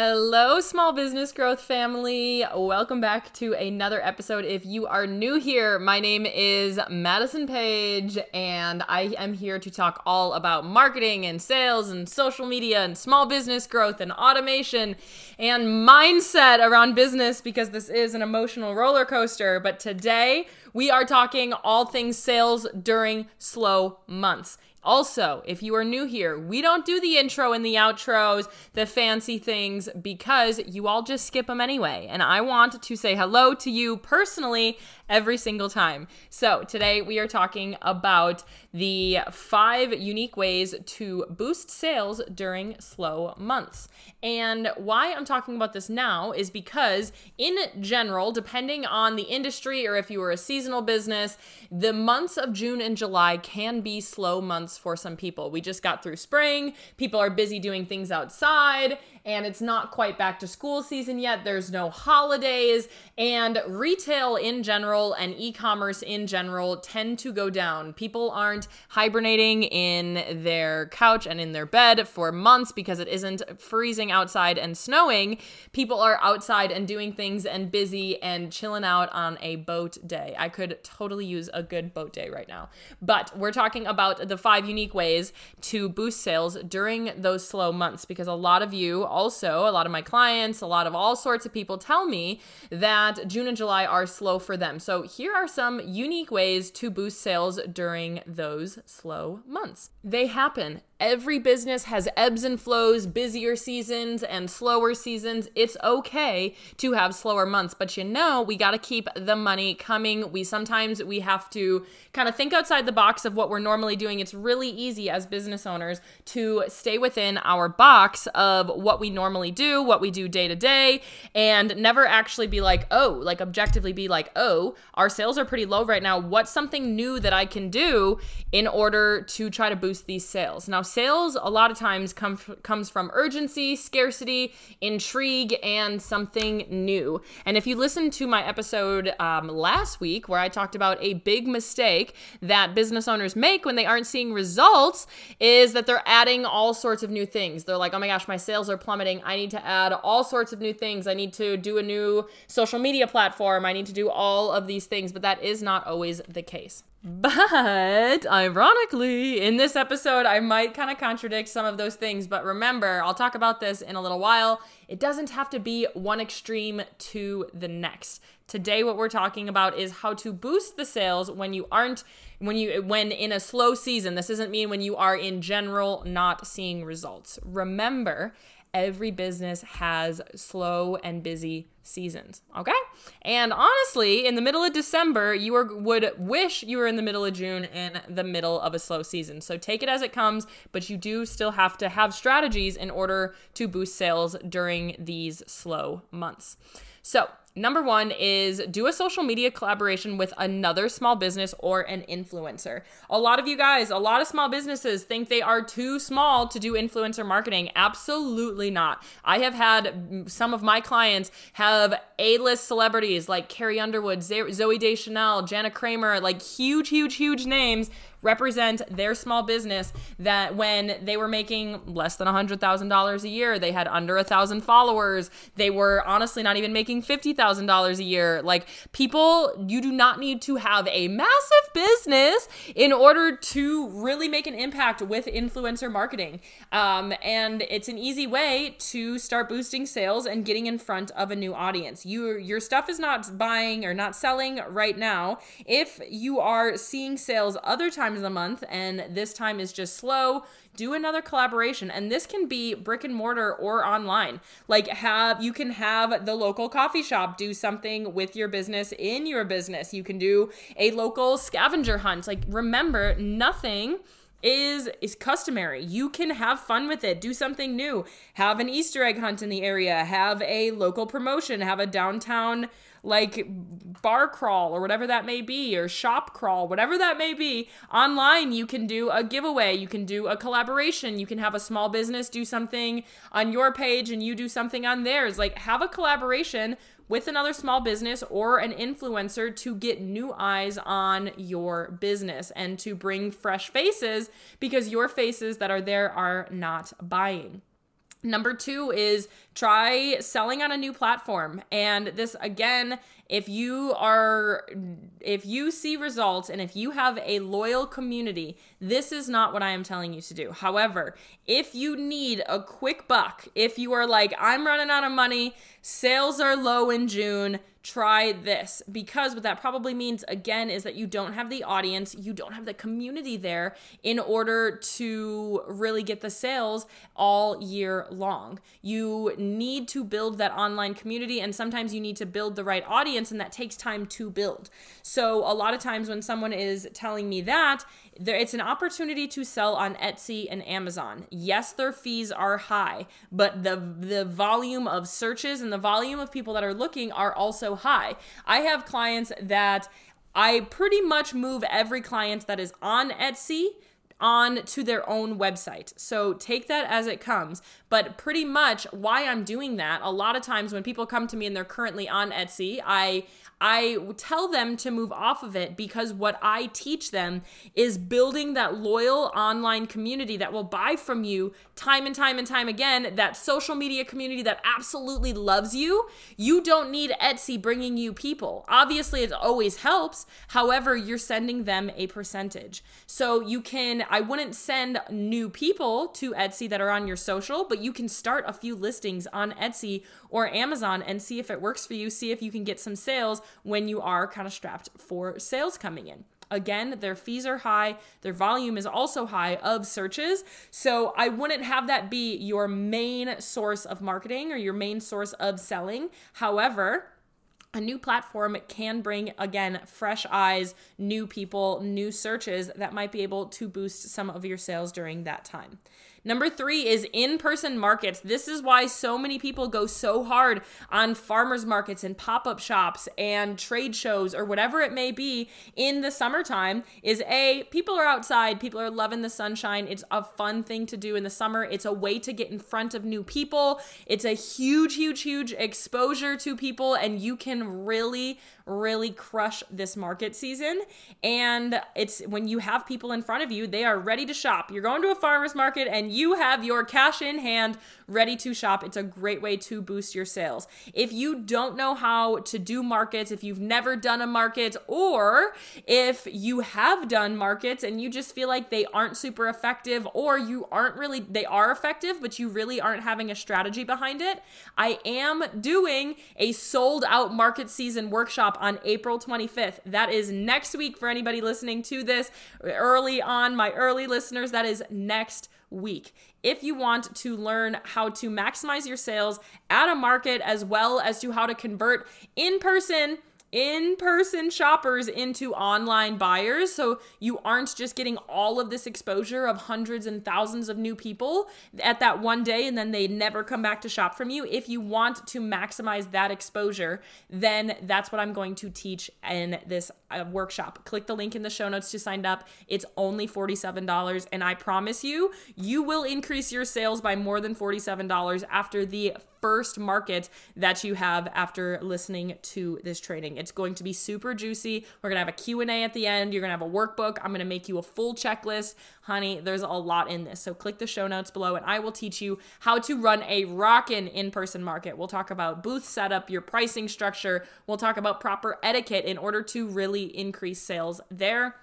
Hello, small business growth family. Welcome back to another episode. If you are new here, my name is Madison Page, and I am here to talk all about marketing and sales and social media and small business growth and automation and mindset around business because this is an emotional roller coaster. But today we are talking all things sales during slow months. Also, if you are new here, we don't do the intro and the outros, the fancy things, because you all just skip them anyway. And I want to say hello to you personally every single time. So, today we are talking about the five unique ways to boost sales during slow months. And why I'm talking about this now is because, in general, depending on the industry or if you are a seasonal business, the months of June and July can be slow months for some people. We just got through spring, people are busy doing things outside, and it's not quite back to school season yet. There's no holidays, and retail in general and e commerce in general tend to go down. People aren't hibernating in their couch and in their bed for months because it isn't freezing outside and snowing. People are outside and doing things and busy and chilling out on a boat day. I could totally use a good boat day right now. But we're talking about the five unique ways to boost sales during those slow months because a lot of you also, a lot of my clients, a lot of all sorts of people tell me that June and July are slow for them. So here are some unique ways to boost sales during those slow months. They happen Every business has ebbs and flows, busier seasons and slower seasons. It's okay to have slower months, but you know, we got to keep the money coming. We sometimes we have to kind of think outside the box of what we're normally doing. It's really easy as business owners to stay within our box of what we normally do, what we do day to day, and never actually be like, "Oh, like objectively be like, "Oh, our sales are pretty low right now. What's something new that I can do in order to try to boost these sales?" Now, sales a lot of times come f- comes from urgency, scarcity, intrigue, and something new. And if you listen to my episode um, last week where I talked about a big mistake that business owners make when they aren't seeing results, is that they're adding all sorts of new things. They're like, oh my gosh, my sales are plummeting. I need to add all sorts of new things. I need to do a new social media platform. I need to do all of these things, but that is not always the case. But ironically, in this episode, I might kind of contradict some of those things. But remember, I'll talk about this in a little while. It doesn't have to be one extreme to the next. Today, what we're talking about is how to boost the sales when you aren't, when you, when in a slow season. This doesn't mean when you are in general not seeing results. Remember, every business has slow and busy seasons. Okay. And honestly, in the middle of December, you are, would wish you were in the middle of June in the middle of a slow season. So take it as it comes, but you do still have to have strategies in order to boost sales during these slow months. So Number one is do a social media collaboration with another small business or an influencer. A lot of you guys, a lot of small businesses think they are too small to do influencer marketing. Absolutely not. I have had mm, some of my clients have A list celebrities like Carrie Underwood, Zooey Deschanel, Jana Kramer, like huge, huge, huge names represent their small business that when they were making less than $100,000 a year, they had under a thousand followers, they were honestly not even making $50,000 a year. Like people, you do not need to have a massive business in order to really make an impact with influencer marketing. Um, and it's an easy way to start boosting sales and getting in front of a new audience. You, your stuff is not buying or not selling right now. If you are seeing sales other times times a month and this time is just slow, do another collaboration. And this can be brick and mortar or online. Like have you can have the local coffee shop do something with your business in your business. You can do a local scavenger hunt. Like remember, nothing is is customary. You can have fun with it. Do something new. Have an Easter egg hunt in the area. Have a local promotion. Have a downtown like bar crawl or whatever that may be, or shop crawl, whatever that may be. Online, you can do a giveaway, you can do a collaboration, you can have a small business do something on your page and you do something on theirs. Like, have a collaboration with another small business or an influencer to get new eyes on your business and to bring fresh faces because your faces that are there are not buying. Number two is try selling on a new platform. And this, again, if you are, if you see results and if you have a loyal community, this is not what I am telling you to do. However, if you need a quick buck, if you are like, I'm running out of money, sales are low in June, try this because what that probably means again is that you don't have the audience, you don't have the community there in order to really get the sales all year long. You need to build that online community and sometimes you need to build the right audience and that takes time to build. So a lot of times when someone is telling me that, there, it's an opportunity to sell on Etsy and Amazon. Yes, their fees are high, but the the volume of searches and the volume of people that are looking are also high. I have clients that I pretty much move every client that is on Etsy on to their own website. So take that as it comes. But pretty much why I'm doing that, a lot of times when people come to me and they're currently on Etsy, I I tell them to move off of it because what I teach them is building that loyal online community that will buy from you time and time and time again, that social media community that absolutely loves you. You don't need Etsy bringing you people. Obviously, it always helps. However, you're sending them a percentage. So you can, I wouldn't send new people to Etsy that are on your social, but you can start a few listings on Etsy or Amazon and see if it works for you, see if you can get some sales when you are kind of strapped for sales coming in. Again, their fees are high, their volume is also high of searches. So I wouldn't have that be your main source of marketing or your main source of selling. However, a new platform can bring again fresh eyes, new people, new searches that might be able to boost some of your sales during that time. Number three is in person markets. This is why so many people go so hard on farmers markets and pop up shops and trade shows or whatever it may be in the summertime. Is A, people are outside, people are loving the sunshine. It's a fun thing to do in the summer. It's a way to get in front of new people. It's a huge, huge, huge exposure to people, and you can really really crush this market season. And it's when you have people in front of you, they are ready to shop. You're going to a farmer's market and you have your cash in hand ready to shop. It's a great way to boost your sales. If you don't know how to do markets, if you've never done a market, or if you have done markets and you just feel like they aren't super effective, or you aren't really, they are effective, but you really aren't having a strategy behind it, I am doing a sold out market season workshop on April 25th. That is next week for anybody listening to this early on, my early listeners. That is next week. If you want to learn how to maximize your sales at a market as well as to how to convert in person in person shoppers into online buyers. So you aren't just getting all of this exposure of hundreds and thousands of new people at that one day and then they never come back to shop from you. If you want to maximize that exposure, then that's what I'm going to teach in this uh, workshop. Click the link in the show notes to sign up. It's only $47. And I promise you, you will increase your sales by more than $47 after the first market that you have after listening to this training. It's going to be super juicy. We're going to have a Q&A at the end. You're going to have a workbook. I'm going to make you a full checklist. Honey, there's a lot in this. So click the show notes below and I will teach you how to run a rockin' in-person market. We'll talk about booth setup, your pricing structure. We'll talk about proper etiquette in order to really increase sales there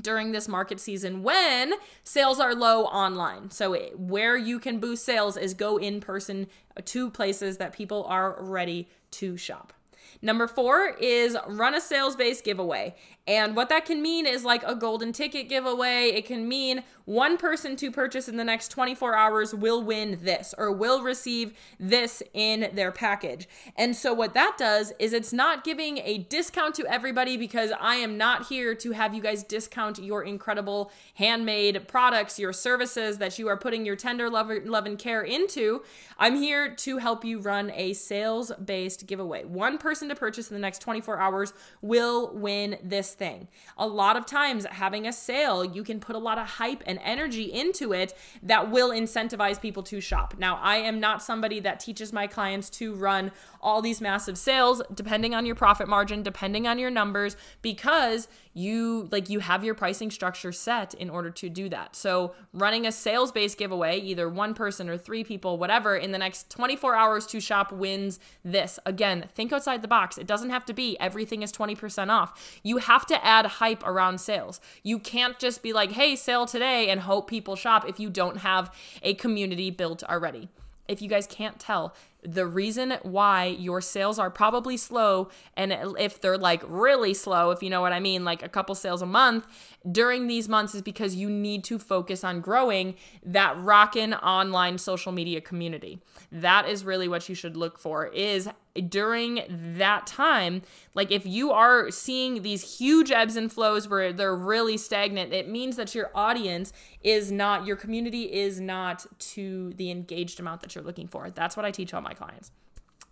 during this market season when sales are low online. So, where you can boost sales is go in person to places that people are ready to shop. Number four is run a sales based giveaway. And what that can mean is like a golden ticket giveaway. It can mean one person to purchase in the next 24 hours will win this or will receive this in their package. And so, what that does is it's not giving a discount to everybody because I am not here to have you guys discount your incredible handmade products, your services that you are putting your tender love, love and care into. I'm here to help you run a sales based giveaway. One person to purchase in the next 24 hours will win thing. A lot of times, having a sale, you can put a lot of hype and energy into it that will incentivize people to shop. Now, I am not somebody that teaches my clients to run all these massive sales, depending on your profit margin, depending on your numbers, because you like you have your pricing structure set in order to do that. So, running a sales-based giveaway, either one person or three people, whatever, in the next 24 hours to shop wins this. Again, think outside the box. It doesn't have to be everything is 20% off. You have to add hype around sales. You can't just be like, "Hey, sale today" and hope people shop if you don't have a community built already if you guys can't tell, the reason why your sales are probably slow, and if they're like really slow, if you know what I mean, like a couple sales a month during these months, is because you need to focus on growing that rockin' online social media community. That is really what you should look for. Is during that time, like if you are seeing these huge ebbs and flows where they're really stagnant, it means that your audience is not, your community is not to the engaged amount that you're looking for. That's what I teach all my clients.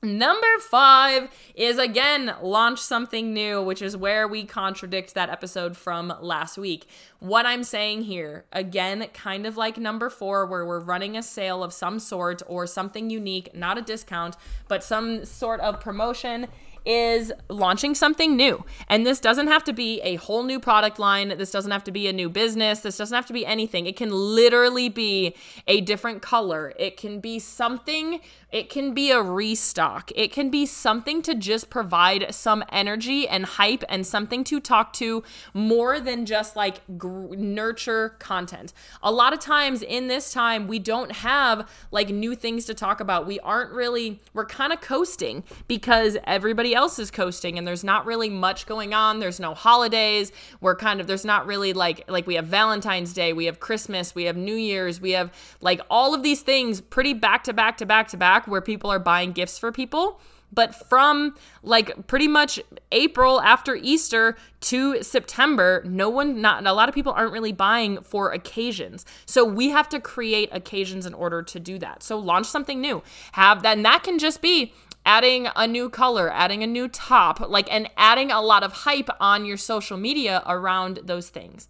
Number five is again launch something new, which is where we contradict that episode from last week. What I'm saying here, again, kind of like number four, where we're running a sale of some sort or something unique, not a discount, but some sort of promotion is launching something new. And this doesn't have to be a whole new product line. This doesn't have to be a new business. This doesn't have to be anything. It can literally be a different color. It can be something, it can be a restock. It can be something to just provide some energy and hype and something to talk to more than just like gr- nurture content. A lot of times in this time, we don't have like new things to talk about. We aren't really, we're kind of coasting because everybody everybody else is coasting and there's not really much going on. There's no holidays. We're kind of there's not really like like we have Valentine's Day, we have Christmas, we have New Year's, we have like all of these things pretty back to back to back to back where people are buying gifts for people. But from like pretty much April after Easter to September, no one, not a lot of people aren't really buying for occasions. So we have to create occasions in order to do that. So launch something new. Have that, and that can just be adding a new color, adding a new top, like, and adding a lot of hype on your social media around those things.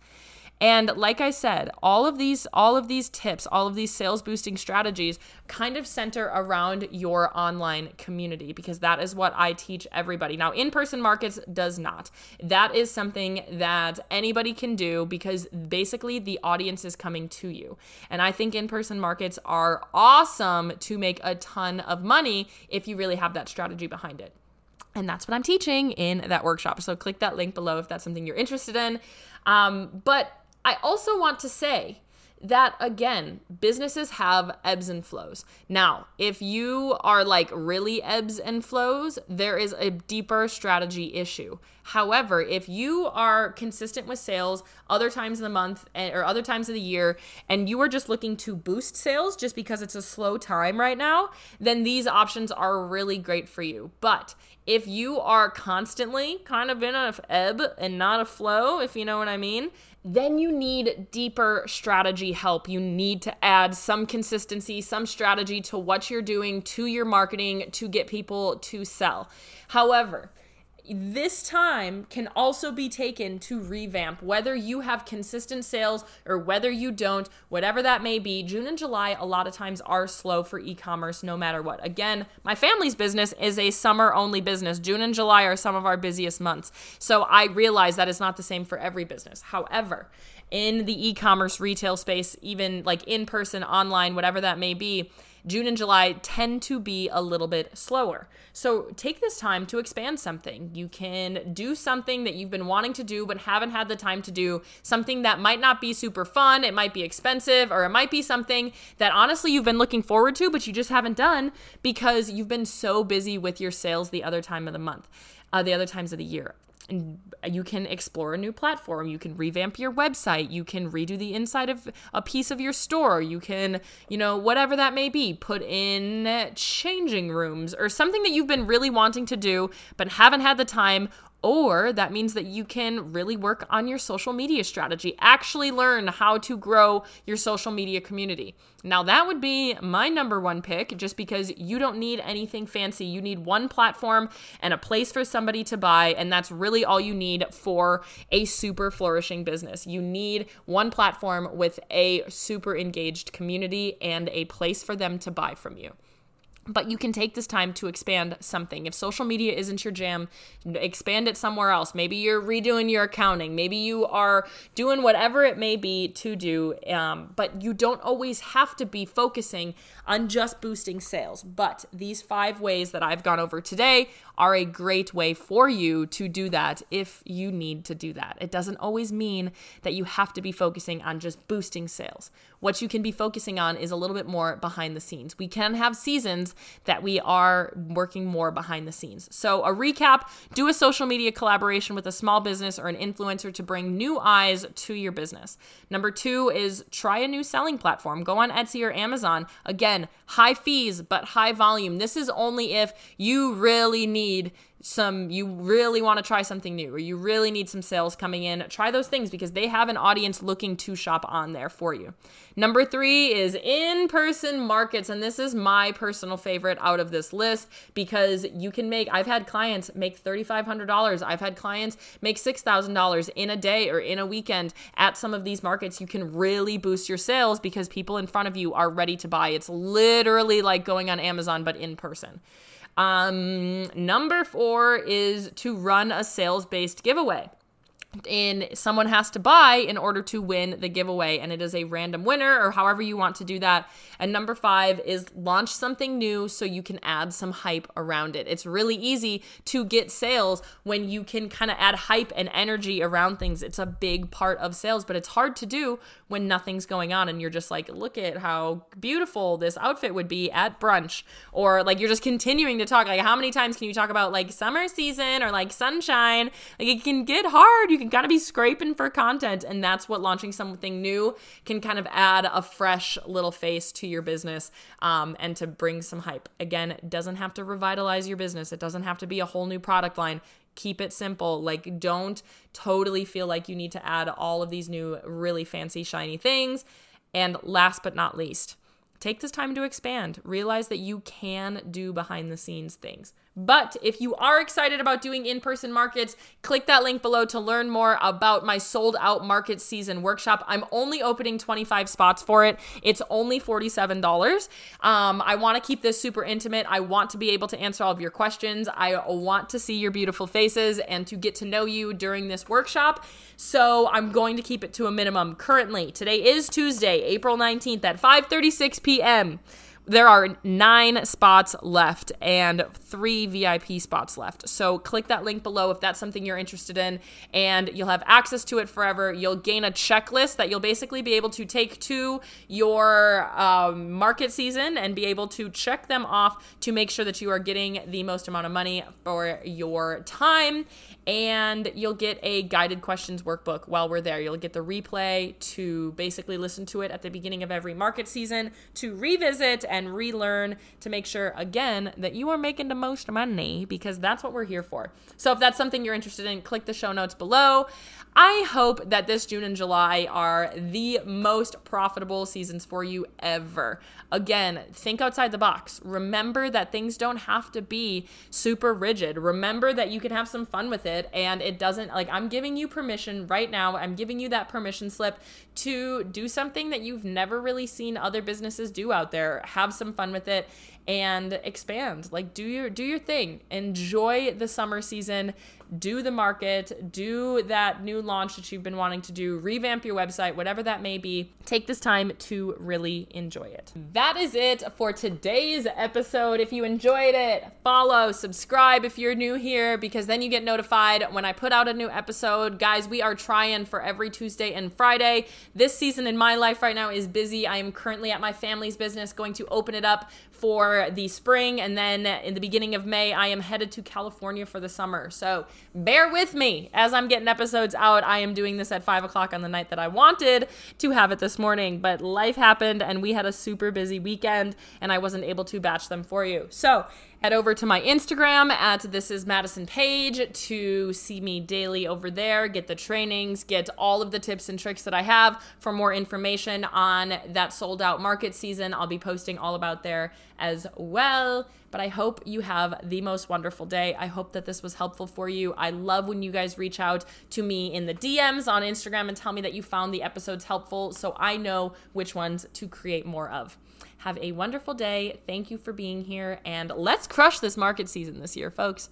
And like I said, all of these all of these tips, all of these sales boosting strategies kind of center around your online community because that is what I teach everybody. Now, in-person markets does not. That is something that anybody can do because basically the audience is coming to you. And I think in-person markets are awesome to make a ton of money if you really have that strategy behind it. And that's what I'm teaching in that workshop. So click that link below if that's something you're interested in. Um, but I also want to say that again, businesses have ebbs and flows. Now, if you are like really ebbs and flows, there is a deeper strategy issue. However, if you are consistent with sales other times of the month eh, or other times of the year, and you are just looking to boost sales just because it's a slow time right now, then these options are really great for you. But if you are constantly kind of in an ebb and not a flow, if you know what I mean, then you need deeper strategy help. You need to add some consistency, some strategy to what you're doing, to your marketing to get people to sell. However, this time can also be taken to revamp. Whether you have consistent sales or whether you don't whatever that may be june and july a lot of times are slow for e-commerce no matter what. Again my family's business is a summer only business. June and july are some of our busiest months. So i realize that is not the same for every business. However in the e-commerce retail space even like in person online whatever that may be June and July tend to be a little bit slower. So take this time to expand something. You can do something that you've been wanting to do but haven't had the time to do, something that might not be super fun, it might be expensive, or it might be something that honestly you've been looking forward to but you just haven't done because you've been so busy with your sales the other time of the month, uh, the other times of the year you can explore a new platform. You can revamp your website. You can redo the inside of a piece of your store. You can you know whatever that may be put in changing rooms or something that you've been really wanting to do but haven't had the time or that means that you can really work on your social media strategy, actually learn how to grow your social media community. Now, that would be my number one pick just because you don't need anything fancy. You need one platform and a place for somebody to buy, and that's really all you need for a super flourishing business. You need one platform with a super engaged community and a place for them to buy from you. But you can take this time to expand something. If social media isn't your jam, expand it somewhere else. Maybe you're redoing your accounting. Maybe you are doing whatever it may be to do. Um, but you don't always have to be focusing on just boosting sales. But these five ways that I've gone over today are a great way for you to do that if you need to do that. It doesn't always mean that you have to be focusing on just boosting sales. What you can be focusing on is a little bit more behind the scenes. We can have seasons that we are working more behind the scenes. So, a recap do a social media collaboration with a small business or an influencer to bring new eyes to your business. Number two is try a new selling platform. Go on Etsy or Amazon. Again, high fees, but high volume. This is only if you really need some you really want to try something new or you really need some sales coming in try those things because they have an audience looking to shop on there for you. Number three is in-person markets and this is my personal favorite out of this list because you can make i've had clients make $3500 i've had clients make $6000 in a day or in a weekend at some of these markets. You can really boost your sales because people in front of you are ready to buy. It's literally like going on amazon but in person um, number four is to run a sales based giveaway and someone has to buy in order to win the giveaway and it is a random winner or however you want to do that. And number five is launch something new so you can add some hype around it. It's really easy to get sales when you can kind of add hype and energy around things. It's a big part of sales but it's hard to do when nothing's going on and you're just like look at how beautiful this outfit would be at brunch or like you're just continuing to talk. Like how many times can you talk about like summer season or like sunshine? Like it can get hard. You can got to be scraping for content. And that's what launching something new can kind of add a fresh little face to your business um, and to bring some hype. Again, it doesn't have to revitalize your business, it doesn't have to be a whole new product line keep it simple. Like, don't totally feel like you need to add all of these new, really fancy, shiny things. And last but not least, take this time to expand. Realize that you can do behind the scenes things. But if you are excited about doing in person markets, click that link below to learn more about my sold out market season workshop. I'm only opening 25 spots for it, it's only $47. Um, I want to keep this super intimate. I want to be able to answer all of your questions. I want to see your beautiful faces and to get to know you during this workshop. So I'm going to keep it to a minimum. Currently, today is Tuesday, April 19th at 5:36 p.m. There are nine spots left and three VIP spots left. So click that link below if that's something you're interested in, and you'll have access to it forever. You'll gain a checklist that you'll basically be able to take to your um, market season and be able to check them off to make sure that you are getting the most amount of money for your time. And you'll get a guided questions workbook while we're there. You'll get the replay to basically listen to it at the beginning of every market season to revisit and relearn to make sure, again, that you are making the most money because that's what we're here for. So if that's something you're interested in, click the show notes below. I hope that this June and July are the most profitable seasons for you ever. Again, think outside the box. Remember that things don't have to be super rigid. Remember that you can have some fun with it and it doesn't like I'm giving you permission right now. I'm giving you that permission slip to do something that you've never really seen other businesses do out there. Have some fun with it and expand. Like do your do your thing. Enjoy the summer season do the market, do that new launch that you've been wanting to do, revamp your website, whatever that may be. Take this time to really enjoy it. That is it for today's episode. If you enjoyed it, follow, subscribe if you're new here, because then you get notified when I put out a new episode. Guys, we are trying for every Tuesday and Friday. This season in my life right now is busy. I am currently at my family's business, going to open it up for the spring, and then in the beginning of May, I am headed to California for the summer. So bear with me as I'm getting episodes out. I am doing this at five o'clock on the night that I wanted to have it this morning, but life happened and we had a super busy weekend and I wasn't able to batch them for you. So head over to my Instagram at this is Madison Page to see me daily over there, get the trainings, get all of the tips and tricks that I have for more information on that sold out market season. I'll be posting all about there as well. But I hope you have the most wonderful day. I hope that this was helpful for you. I love when you guys reach out to me in the DMs on Instagram and tell me that you found the episodes helpful so I know which ones to create more of. Have a wonderful day. Thank you for being here, and let's crush this market season this year, folks.